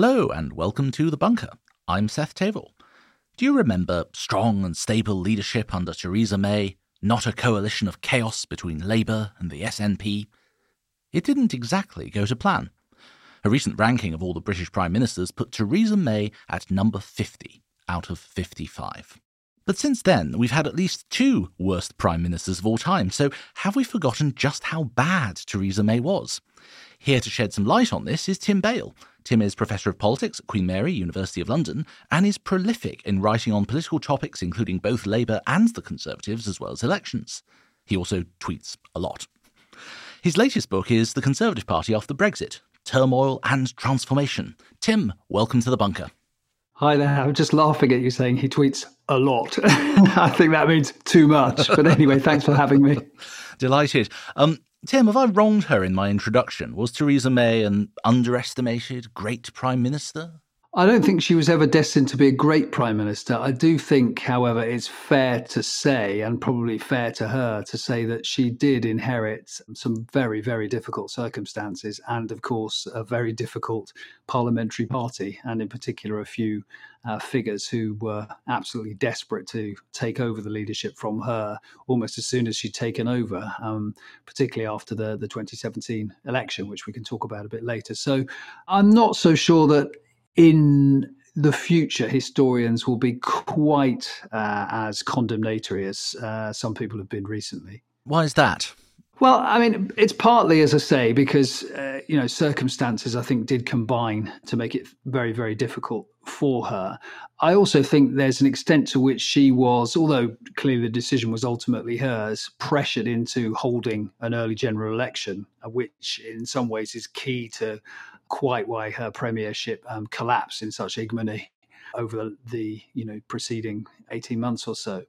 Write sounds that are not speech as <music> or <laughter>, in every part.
Hello, and welcome to The Bunker. I'm Seth Thevoz. Do you remember strong and stable leadership under Theresa May, not a coalition of chaos between Labour and the SNP? It didn't exactly go to plan. A recent ranking of all the British Prime Ministers put Theresa May at number 50 out of 55. But since then, we've had at least two worst Prime Ministers of all time, so have we forgotten just how bad Theresa May was? Here to shed some light on this is Tim Bale. Tim is Professor of Politics at Queen Mary, University of London, and is prolific in writing on political topics including both Labour and the Conservatives, as well as elections. He also tweets a lot. His latest book is The Conservative Party After Brexit Turmoil and Transformation. Tim, welcome to the bunker. Hi there. I'm just laughing at you saying he tweets a lot. <laughs> I think that means too much. But anyway, thanks for having me. <laughs> Delighted. Um, Tim, have I wronged her in my introduction? Was Theresa May an underestimated great prime minister? I don't think she was ever destined to be a great prime minister. I do think, however, it's fair to say, and probably fair to her, to say that she did inherit some very, very difficult circumstances, and of course, a very difficult parliamentary party, and in particular, a few uh, figures who were absolutely desperate to take over the leadership from her almost as soon as she'd taken over, um, particularly after the, the 2017 election, which we can talk about a bit later. So I'm not so sure that in the future, historians will be quite uh, as condemnatory as uh, some people have been recently. Why is that? Well, I mean, it's partly, as I say, because uh, you know circumstances I think did combine to make it very, very difficult for her. I also think there's an extent to which she was, although clearly the decision was ultimately hers, pressured into holding an early general election, uh, which in some ways is key to quite why her premiership um, collapsed in such ignominy over the, the, you know preceding 18 months or so.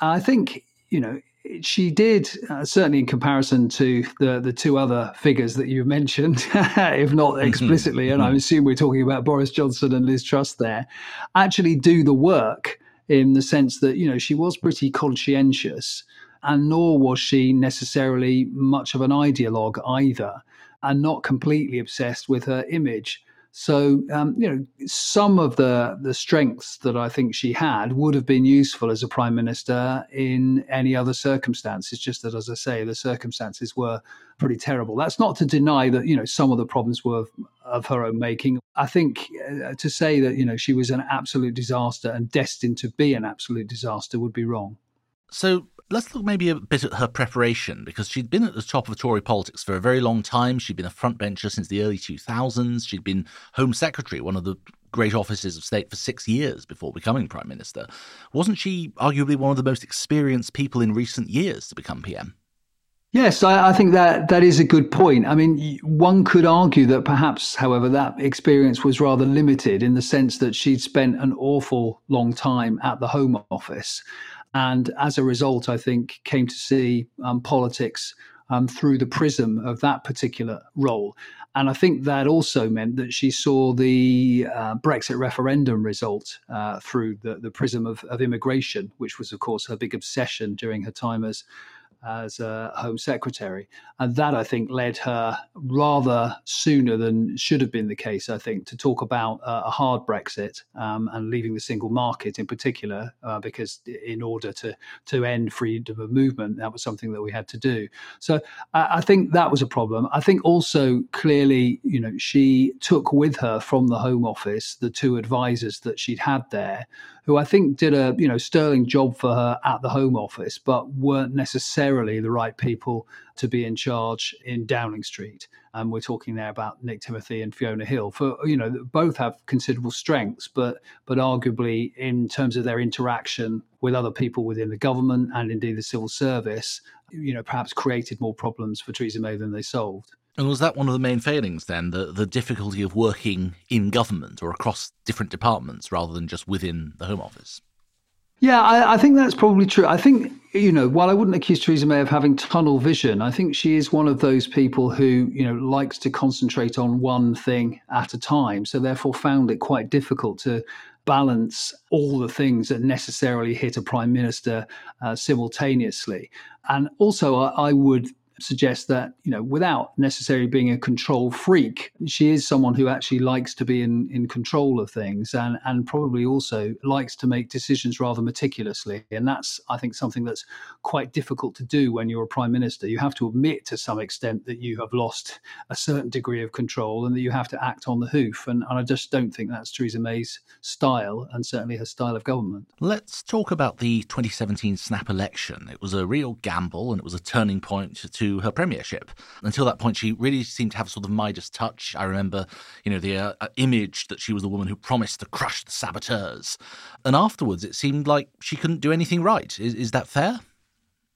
I think you know she did uh, certainly in comparison to the the two other figures that you've mentioned, <laughs> if not mm-hmm. explicitly, and I mm-hmm. assume we're talking about Boris Johnson and Liz Truss there, actually do the work in the sense that you know she was pretty conscientious, and nor was she necessarily much of an ideologue either and not completely obsessed with her image. So, um, you know, some of the the strengths that I think she had would have been useful as a prime minister in any other circumstances. Just that, as I say, the circumstances were pretty terrible. That's not to deny that you know some of the problems were of, of her own making. I think uh, to say that you know she was an absolute disaster and destined to be an absolute disaster would be wrong. So let's look maybe a bit at her preparation because she'd been at the top of Tory politics for a very long time. She'd been a frontbencher since the early 2000s. She'd been Home Secretary, one of the great offices of state, for six years before becoming Prime Minister. Wasn't she arguably one of the most experienced people in recent years to become PM? Yes, I, I, think that that is a good point. I mean, one could argue that perhaps, however, that experience was rather limited in the sense that she'd spent an awful long time at the Home Office. And as a result, I think came to see um, politics um, through the prism of that particular role. And I think that also meant that she saw the uh, Brexit referendum result uh, through the, the prism of, of immigration, which was, of course, her big obsession during her time as as a Home Secretary. And that, I think, led her rather sooner than should have been the case, I think, to talk about uh, a hard Brexit um, and leaving the single market in particular, uh, because in order to, to end freedom of movement, that was something that we had to do. So I, I think that was a problem. I think also clearly, you know, she took with her from the Home Office the two advisors that she'd had there who I think did a you know sterling job for her at the Home Office, but weren't necessarily the right people to be in charge in Downing Street. And we're talking there about Nick Timothy and Fiona Hill. For you know, both have considerable strengths, but but arguably in terms of their interaction with other people within the government and indeed the civil service, you know, perhaps created more problems for Theresa May than they solved. And was that one of the main failings then, the, the difficulty of working in government or across different departments rather than just within the Home Office? Yeah, I, I, think that's probably true. I think, you know, while I wouldn't accuse Theresa May of having tunnel vision, I think she is one of those people who, you know, likes to concentrate on one thing at a time. So therefore found it quite difficult to balance all the things that necessarily hit a prime minister uh, simultaneously. And also, I, I would suggests that, you know, without necessarily being a control freak, she is someone who actually likes to be in, in control of things and, and probably also likes to make decisions rather meticulously. And that's, I think, something that's quite difficult to do when you're a prime minister. You have to admit to some extent that you have lost a certain degree of control and that you have to act on the hoof. And, and I just don't think that's Theresa May's style and certainly her style of government. Let's talk about the 2017 snap election. It was a real gamble and it was a turning point to her premiership. Until that point, she really seemed to have a sort of Midas touch. I remember, you know, the uh, uh, image that she was the woman who promised to crush the saboteurs. And afterwards, it seemed like she couldn't do anything right. Is, is that fair?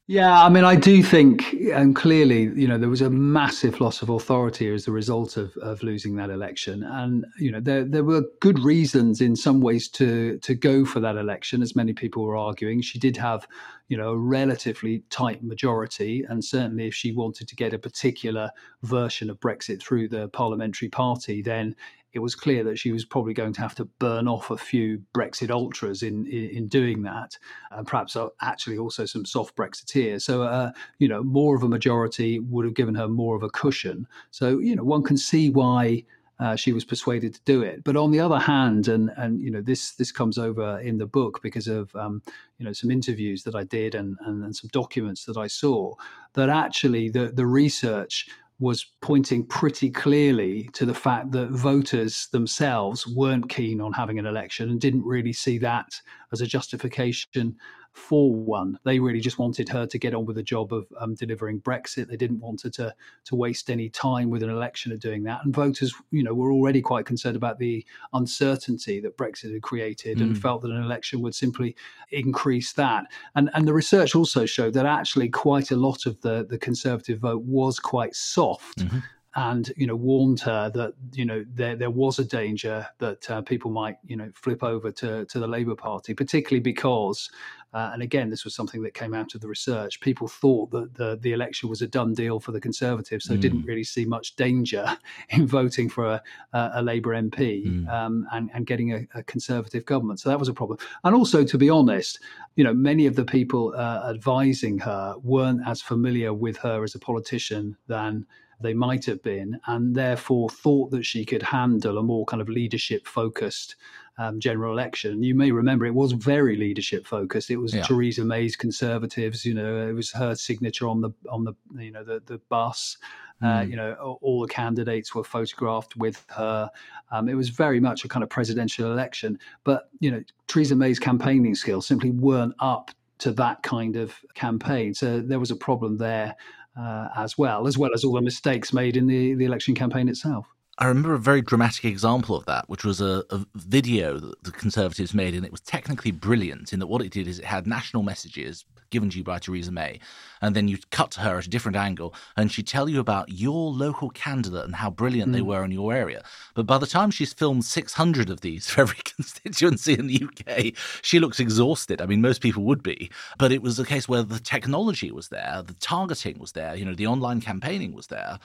Yeah, I mean, I do think, and clearly, you know, there was a massive loss of authority as a result of, of losing that election, and you know, there there were good reasons in some ways to to go for that election, as many people were arguing. She did have, you know, a relatively tight majority, and certainly, if she wanted to get a particular version of Brexit through the parliamentary party, then it was clear that she was probably going to have to burn off a few Brexit ultras in in, in doing that, and perhaps uh, actually also some soft Brexiteers. So, uh, you know, more of a majority would have given her more of a cushion. So, you know, one can see why. Uh, she was persuaded to do it. But on the other hand, and and you know this this comes over in the book because of um, you know some interviews that I did and, and, and some documents that I saw that actually the the research was pointing pretty clearly to the fact that voters themselves weren't keen on having an election and didn't really see that as a justification for one. They really just wanted her to get on with the job of um, delivering Brexit. They didn't want her to to waste any time with an election of doing that. And voters, you know, were already quite concerned about the uncertainty that Brexit had created, mm. and felt that an election would simply increase that. And and the research also showed that actually quite a lot of the the Conservative vote was quite soft. Mm-hmm and you know warned her that you know there there was a danger that uh, people might you know flip over to to the Labour Party, particularly because. Uh, and again, this was something that came out of the research. People thought that the, the election was a done deal for the Conservatives, so mm. didn't really see much danger <laughs> in voting for a, a Labour MP mm. um, and, and getting a, a, Conservative government. So that was a problem. And also, to be honest, you know, many of the people uh, advising her weren't as familiar with her as a politician than they might have been, and therefore thought that she could handle a more kind of leadership focused um, general election. You may remember it was very leadership focused. It was yeah. Theresa May's Conservatives. You know, it was her signature on the on the you know the the bus. Mm. Uh, hmm. you know, all the candidates were photographed with her. Um, it was very much a kind of presidential election. But you know, Theresa May's campaigning skills simply weren't up to that kind of campaign. So there was a problem there uh, as well, as well as all the mistakes made in the, the election campaign itself. I remember a very dramatic example of that, which was a, a, video that the Conservatives made, and it was technically brilliant in that what it did is it had national messages given to you by Theresa May, and then you cut to her at a different angle, and she'd tell you about your local candidate and how brilliant mm. they hmm. were in your area. But by the time she's filmed 600 of these for every <laughs> constituency in the UK, she looks exhausted. I mean, most people would be, but it was a case where the technology was there, the targeting was there, you know, the online campaigning was there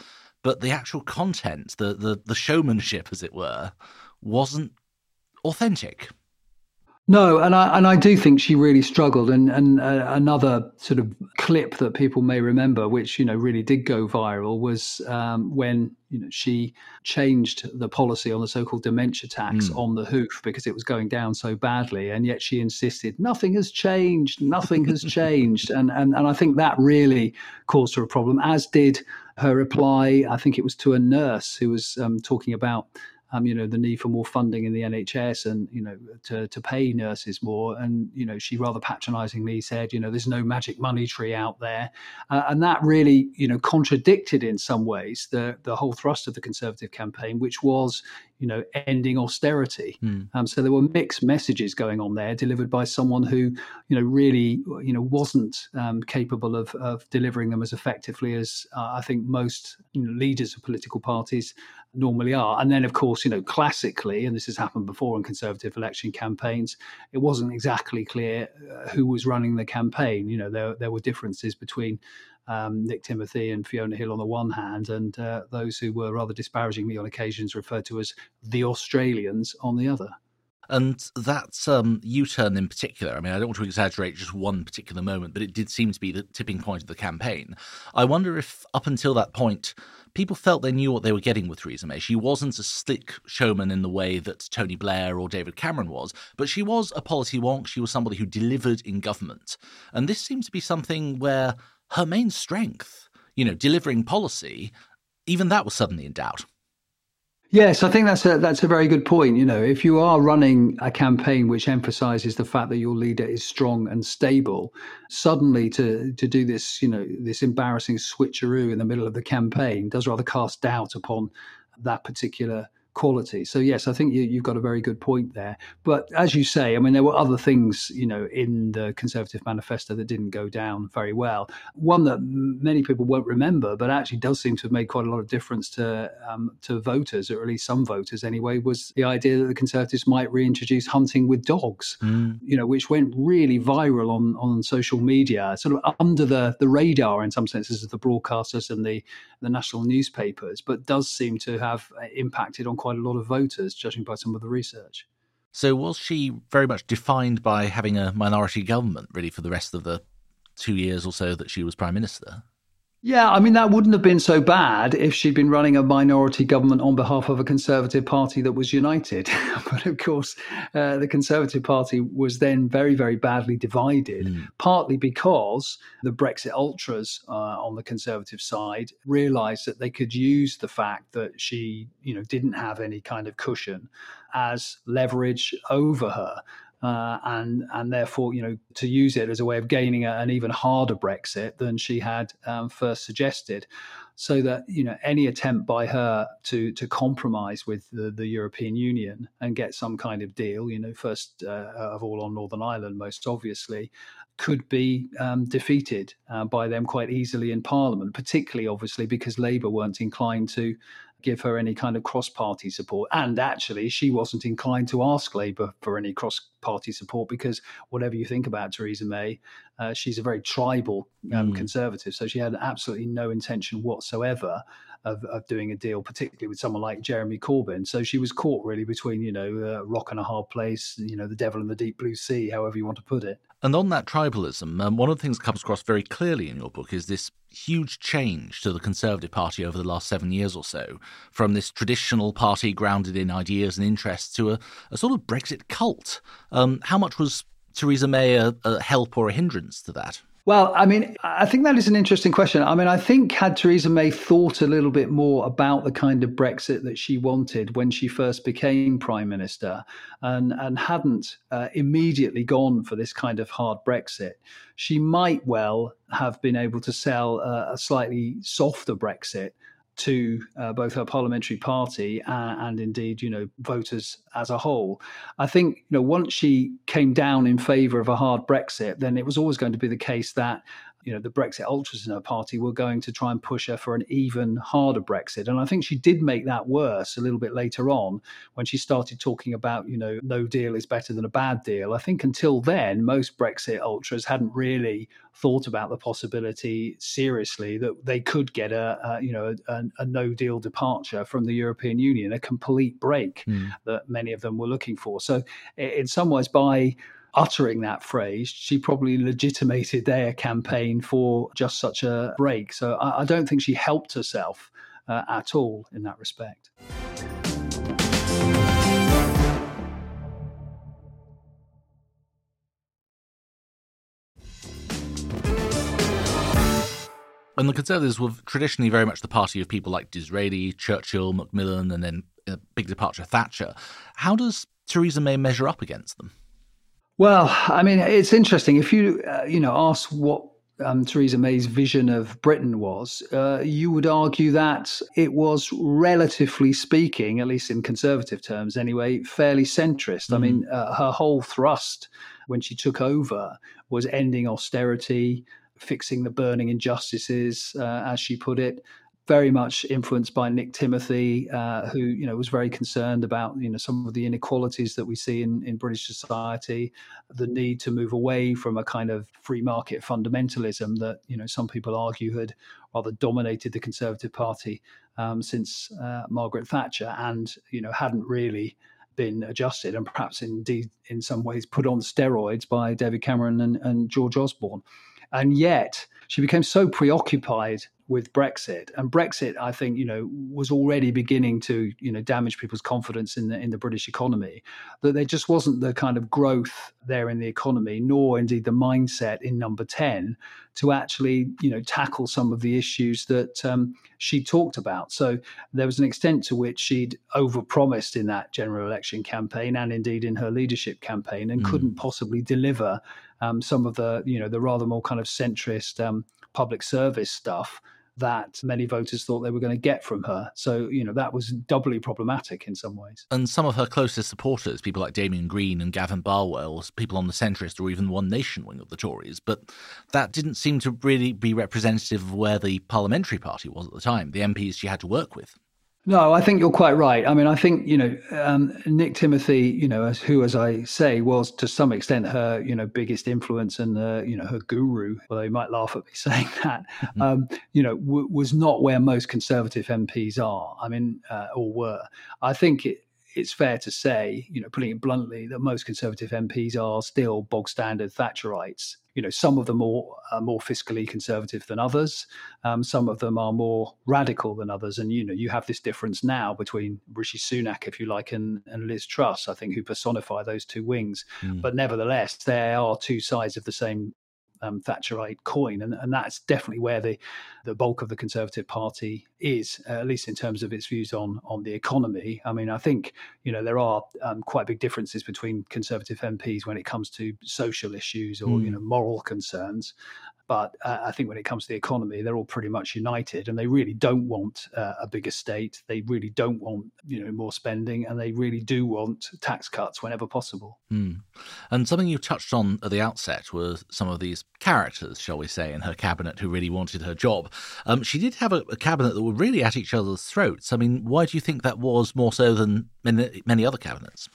but the actual content, the the, the showmanship, as it were, wasn't authentic. No, and I and I do think she really struggled. And and uh, another sort of clip that people may remember, which you know really did go viral, was um, when you know she changed the policy on the so-called dementia tax mm. on the hoof because it was going down so badly, and yet she insisted nothing has changed, nothing has <laughs> changed, and and and I think that really caused her a problem, as did her reply, I think it was to a nurse who was um, talking about um, you know, the need for more funding in the NHS and, you know, to, to pay nurses more. And, you know, she rather patronizingly said, you know, there's no magic money tree out there. Uh, and that really, you know, contradicted in some ways the, the whole thrust of the Conservative campaign, which was, you know, ending austerity. Mm. Um, so there were mixed messages going on there, delivered by someone who, you know, really, you know, wasn't um, capable of, of delivering them as effectively as uh, I think most you know, leaders of political parties normally are. And then, of course, you know, classically, and this has happened before in Conservative election campaigns, it wasn't exactly clear uh, who was running the campaign. You know, there there were differences between um, Nick Timothy and Fiona Hill on the one hand, and uh, those who were rather disparagingly on occasions referred to as the Australians on the other. And that um, U turn in particular, I mean, I don't want to exaggerate just one particular moment, but it did seem to be the tipping point of the campaign. I wonder if up until that point, people felt they knew what they were getting with Theresa May. She wasn't a slick showman in the way that Tony Blair or David Cameron was, but she was a policy wonk. She was somebody who delivered in government. And this seems to be something where her main strength, you know, delivering policy, even that was suddenly in doubt. Yes, I think that's a that's a very good point. You know, if you are running a campaign which emphasizes the fact that your leader is strong and stable, suddenly to to do this, you know, this embarrassing switcheroo in the middle of the campaign does rather cast doubt upon that particular quality. So yes, I think you, have got a very good point there. But as you say, I mean, there were other things, you know, in the Conservative manifesto that didn't go down very well. One that many people won't remember, but actually does seem to have made quite a lot of difference to um, to voters, or at least some voters anyway, was the idea that the Conservatives might reintroduce hunting with dogs. Mm. You know, which went really viral on on social media, sort of under the the radar in some senses of the broadcasters and the the national newspapers, but does seem to have uh, impacted on quite a lot of voters, judging by some of the research. So, was she very much defined by having a minority government, really, for the rest of the two years or so that she was prime minister? Yeah, I mean, that wouldn't have been so bad if she'd been running a minority government on behalf of a Conservative Party that was united. <laughs> but of course, uh, the Conservative Party was then very, very badly divided, mm. partly because the Brexit ultras uh, on the Conservative side realised that they could use the fact that she, you know, didn't have any kind of cushion as leverage over her uh, and and therefore you know to use it as a way of gaining a, an even harder Brexit than she had um, first suggested, so that you know any attempt by her to to compromise with the, the European Union and get some kind of deal, you know, first uh, of all on Northern Ireland, most obviously, could be um, defeated uh, by them quite easily in Parliament, particularly obviously because Labour weren't inclined to give her any kind of cross party support. And actually, she wasn't inclined to ask Labour for any cross party support because whatever you think about Theresa May, uh, she's a very tribal um, mm. conservative. So she had absolutely no intention whatsoever of, of doing a deal, particularly with someone like Jeremy Corbyn. So she was caught really between, you know, a rock and a hard place, you know, the devil and the deep blue sea, however you want to put it. And on that tribalism, um, one of the things that comes across very clearly in your book is this huge change to the Conservative Party over the last seven years or so, from this traditional party grounded in ideas and interests to a, a sort of Brexit cult. Um, how much was Theresa May a, a help or a hindrance to that? Well, I mean, I think that is an interesting question. I mean, I think had Theresa May thought a little bit more about the kind of Brexit that she wanted when she first became prime minister, and and hadn't uh, immediately gone for this kind of hard Brexit, she might well have been able to sell a, a slightly softer Brexit to uh, both her parliamentary party and, and, indeed, you know, voters as a whole. I think, you know, once she came down in favour of a hard Brexit, then it was always going to be the case that you know the Brexit ultras in her party were going to try and push her for an even harder Brexit. And I think she did make that worse a little bit later on when she started talking about you know no deal is better than a bad deal. I think until then most Brexit ultras hadn't really thought about the possibility seriously that they could get a, a you know a, a, no deal departure from the European Union, a complete break mm. that many of them were looking for. So in some ways by uttering that phrase, she probably legitimated their campaign for just such a break. So I, I don't think she helped herself uh, at all in that respect. And the Conservatives were traditionally very much the party of people like Disraeli, Churchill, Macmillan, and then a uh, big departure Thatcher. How does Theresa May measure up against them? Well, I mean, it's interesting. If you, uh, you know, ask what um, Theresa May's vision of Britain was, uh, you would argue that it was, relatively speaking, at least in conservative terms anyway, fairly centrist. Mm. I mean, uh, her whole thrust when she took over was ending austerity, fixing the burning injustices, uh, as she put it, very much influenced by Nick Timothy, uh, who you know was very concerned about you know some of the inequalities that we see in, in British society, the need to move away from a kind of free market fundamentalism that you know some people argue had rather dominated the Conservative Party um, since uh, Margaret Thatcher, and you know hadn't really been adjusted and perhaps indeed in some ways put on steroids by David Cameron and, and George Osborne. And yet she became so preoccupied with Brexit. And Brexit, I think, you know, was already beginning to, you know, damage people's confidence in the in the British economy. That there just wasn't the kind of growth there in the economy, nor indeed the mindset in Number Ten to actually, you know, tackle some of the issues that um, she talked about. So there was an extent to which she'd overpromised in that general election campaign, and indeed in her leadership campaign, and mm. couldn't possibly deliver um, some of the, you know, the rather more kind of centrist um, public service stuff that many voters thought they were going to get from her. So, you know, that was doubly problematic in some ways. And some of her closest supporters, people like Damien Green and Gavin Barwell, people on the centrist or even One Nation wing of the Tories, but that didn't seem to really be representative of where the parliamentary party was at the time, the MPs she had to work with. No, I think you're quite right. I mean, I think you know um, Nick Timothy, you know, as, who, as I say, was to some extent her, you know, biggest influence and uh, you know her guru. Although you might laugh at me <laughs> saying that, mm-hmm. um, you know, w- was not where most Conservative MPs are. I mean, uh, or were. I think it, it's fair to say, you know, putting it bluntly, that most Conservative MPs are still bog standard Thatcherites you know, some of them are more fiscally conservative than others. Um, some of them are more radical than others. And, you know, you have this difference now between Rishi Sunak, if you like, and, and Liz Truss, I think, who personify those two wings. Mm. But nevertheless, there are two sides of the same um, Thatcherite coin, and, and that's definitely where the the bulk of the Conservative Party is, uh, at least in terms of its views on on the economy. I mean, I think you know there are um, quite big differences between Conservative MPs when it comes to social issues or mm. you know moral concerns. But uh, I think when it comes to the economy, they're all pretty much united, and they really don't want uh, a bigger state. They really don't want you know more spending, and they really do want tax cuts whenever possible. Mm. And something you touched on at the outset were some of these characters, shall we say, in her cabinet who really wanted her job. Um, she did have a, a, cabinet that were really at each other's throats. I mean, why do you think that was more so than many, many other cabinets?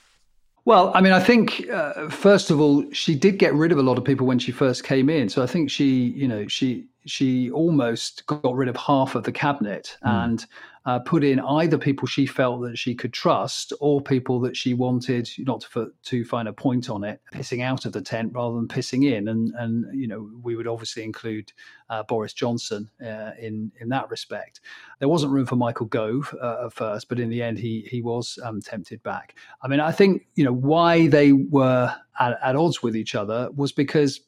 Well, I mean, I think uh, first of all, she did get rid of a lot of people when she first came in. So I think she, you know, she she almost got rid of half of the cabinet mm. and uh, put in either people she felt that she could trust or people that she wanted not to, to find a point on it, pissing out of the tent rather than pissing in. And and you know we would obviously include uh, Boris Johnson uh, in in that respect. There wasn't room for Michael Gove uh, at first, but in the end he he was um, tempted back. I mean, I think you know why they were at, at odds with each other was because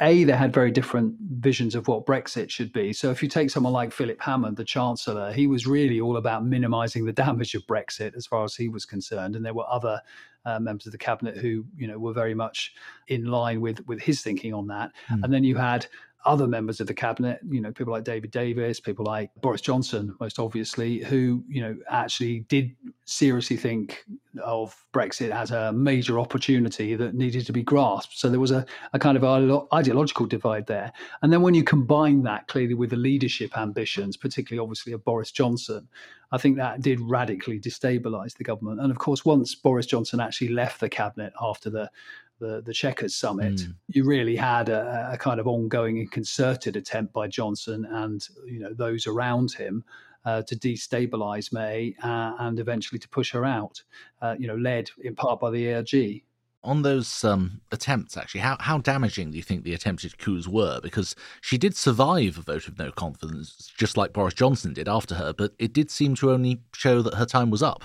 a, they had very different visions of what Brexit should be. So if you take someone like Philip Hammond, the Chancellor, he was really all about minimising the damage of Brexit as far as he was concerned. And there were other uh, members of the cabinet who, you know, were very much in line with with his thinking on that. Mm. And then you had other members of the cabinet, you know, people like David Davis, people like Boris Johnson, most obviously, who, you know, actually did seriously think of Brexit as a major opportunity that needed to be grasped. So there was a, a kind of ideological divide there. And then when you combine that clearly with the leadership ambitions, particularly obviously of Boris Johnson, I think that did radically destabilize the government. And of course, once Boris Johnson actually left the cabinet after the the, the Chequers summit, mm. you really had a, a, kind of ongoing and concerted attempt by Johnson and you know those around him uh, to destabilize May uh, and eventually to push her out. Uh, you know, led in part by the ERG. On those um, attempts, actually, how, how damaging do you think the attempted coups were? Because she did survive a vote of no confidence, just like Boris Johnson did after her, but it did seem to only show that her time was up.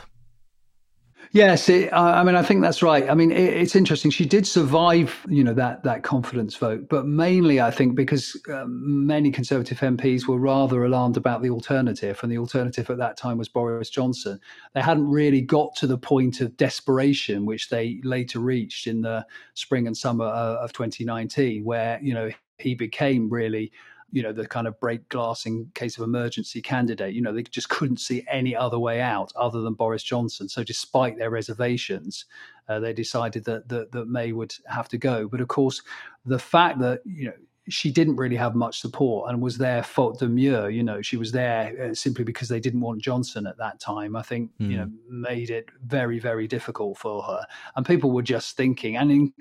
Yes, it, I mean, I think that's right. I mean, it, it's interesting. She did survive, you know, that that confidence vote, but mainly, I think, because um, many Conservative MPs were rather alarmed about the alternative, and the alternative at that time was Boris Johnson. They hadn't really got to the point of desperation, which they later reached in the spring and summer uh, of 2019, where you know he became really you know the kind of break glass in case of emergency candidate you know they just couldn't see any other way out other than boris johnson so despite their reservations uh, they decided that, that that may would have to go but of course the fact that you know she didn't really have much support and was there faute de mieux. You know, she was there uh, simply because they didn't want Johnson at that time. I think mm. you know hmm. made it very very difficult for her, and people were just thinking. And in,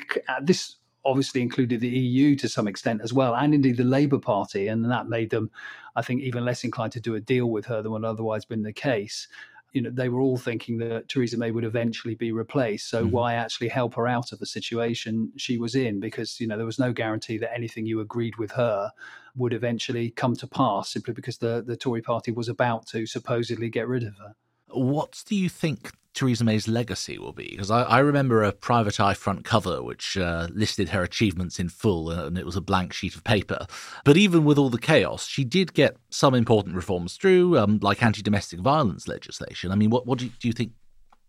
this obviously included the EU to some extent as well, and indeed the Labour Party, and that made them, I think, even less inclined to do a deal with her than would otherwise been the case. you know, they were all thinking that Theresa May would eventually be replaced. So mm-hmm. why actually help her out of the situation she was in? Because, you know, there was no guarantee that anything you agreed with her would eventually come to pass simply because the, the Tory party was about to supposedly get rid of her. What do you think Theresa May's legacy will be? Because I, I, remember a private eye front cover which uh, listed her achievements in full, and it was a blank sheet of paper. But even with all the chaos, she did get some important reforms through, um, like anti domestic violence legislation. I mean, what, what do, you, do you think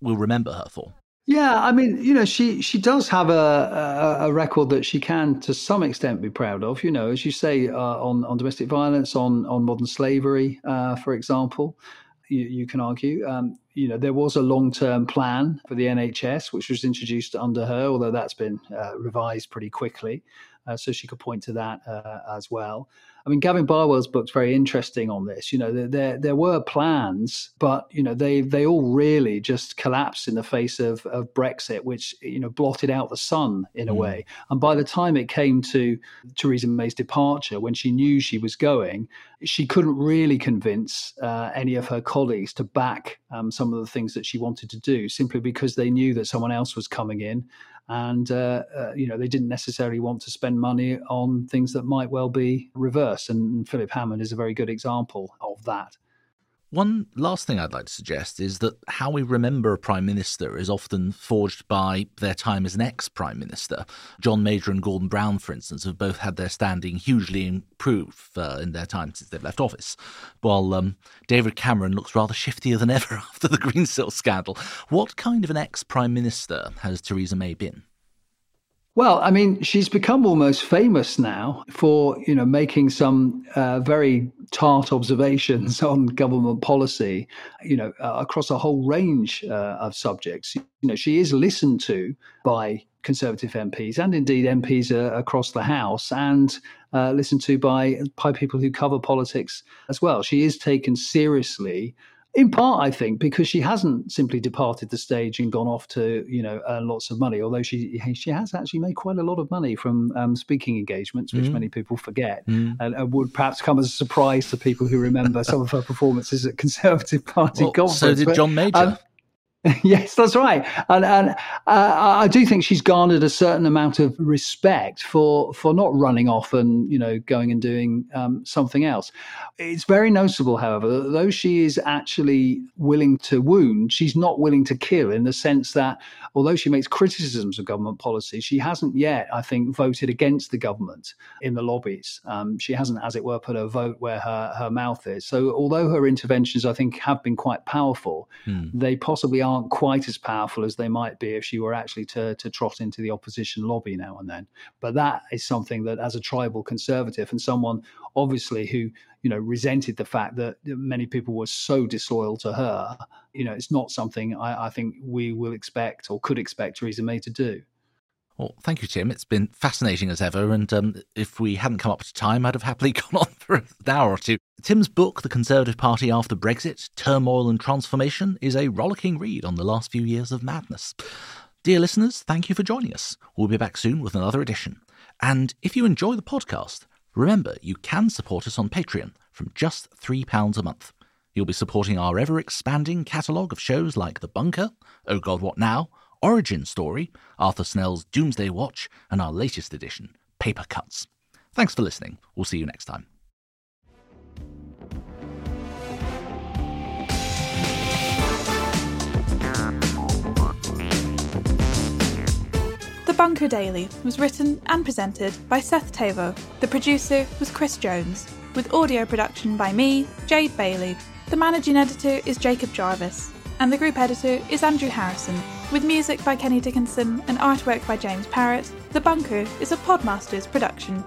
we'll remember her for? Yeah, I mean, you know, she she does have a, a, a record that she can, to some extent, be proud of. You know, as you say, uh, on on domestic violence, on on modern slavery, uh, for example you, you can argue. Um, you know, there was a long term plan for the NHS, which was introduced under her, although that's been uh, revised pretty quickly. Uh, so she could point to that uh, as well. I mean, Gavin Barwell's book's very interesting on this. You know, there, there, there were plans, but you know they they all really just collapsed in the face of, of Brexit, which you know blotted out the sun in a mm. way. And by the time it came to Theresa May's departure, when she knew she was going, she couldn't really convince uh, any of her colleagues to back um, some of the things that she wanted to do, simply because they knew that someone else was coming in and uh, uh, you know they didn't necessarily want to spend money on things that might well be reverse. And Philip Hammond is a very good example of that. One last thing I'd like to suggest is that how we remember a prime minister is often forged by their time as an ex prime minister. John Major and Gordon Brown, for instance, have both had their standing hugely improved uh, in their time since they've left office, while um, David Cameron looks rather shiftier than ever <laughs> after the Greensill scandal. What kind of an ex prime minister has Theresa May been? Well, I mean, she's become almost famous now for you know making some uh, very tart observations <laughs> on government policy, you know, uh, across a whole range uh, of subjects. You know, she is listened to by Conservative MPs and indeed MPs uh, across the House, and uh, listened to by by people who cover politics as well. She is taken seriously in part, I think, because she hasn't simply departed the stage and gone off to, you know, earn lots of money. Although she she has actually made quite a lot of money from um, speaking engagements, which mm. many people forget, mm. and, and, would perhaps come as a surprise to people who remember some of her performances at <laughs> Conservative Party well, conference. So did John Major. Um, <laughs> yes, that's right, and and uh, I do think she's garnered a certain amount of respect for for not running off and you know going and doing um, something else. It's very noticeable, however, that though she is actually willing to wound, she's not willing to kill. In the sense that although she makes criticisms of government policy, she hasn't yet, I think, voted against the government in the lobbies. Um, she hasn't, as it were, put her vote where her her mouth is. So although her interventions, I think, have been quite powerful, hmm. they possibly are aren't quite as powerful as they might be if she were actually to, to trot into the opposition lobby now and then. But that is something that, as a tribal conservative and someone obviously who you know resented the fact that many people were so disloyal to her, you know, it's not something I, I think we will expect or could expect Theresa May to do. Well, thank you, Tim. It's been fascinating as ever. And um, if we hadn't come up to time, I'd have happily <laughs> gone on for an hour or two. Tim's book, The Conservative Party After Brexit Turmoil and Transformation, is a rollicking read on the last few years of madness. Dear listeners, thank you for joining us. We'll be back soon with another edition. And if you enjoy the podcast, remember you can support us on Patreon from just £3 a month. You'll be supporting our ever expanding catalogue of shows like The Bunker, Oh God What Now, origin story, Arthur Snell's Doomsday Watch, and our latest edition, Paper Cuts. Thanks for listening. We'll see you next time. The Bunker Daily was written and presented by Seth Thevoz. The producer was Chris Jones, with audio production by me, Jade Bailey. The managing editor is Jacob Jarvis, and the group editor is Andrew Harrison. With music by Kenny Dickinson and artwork by James Parrett, The Bunker is a Podmasters production.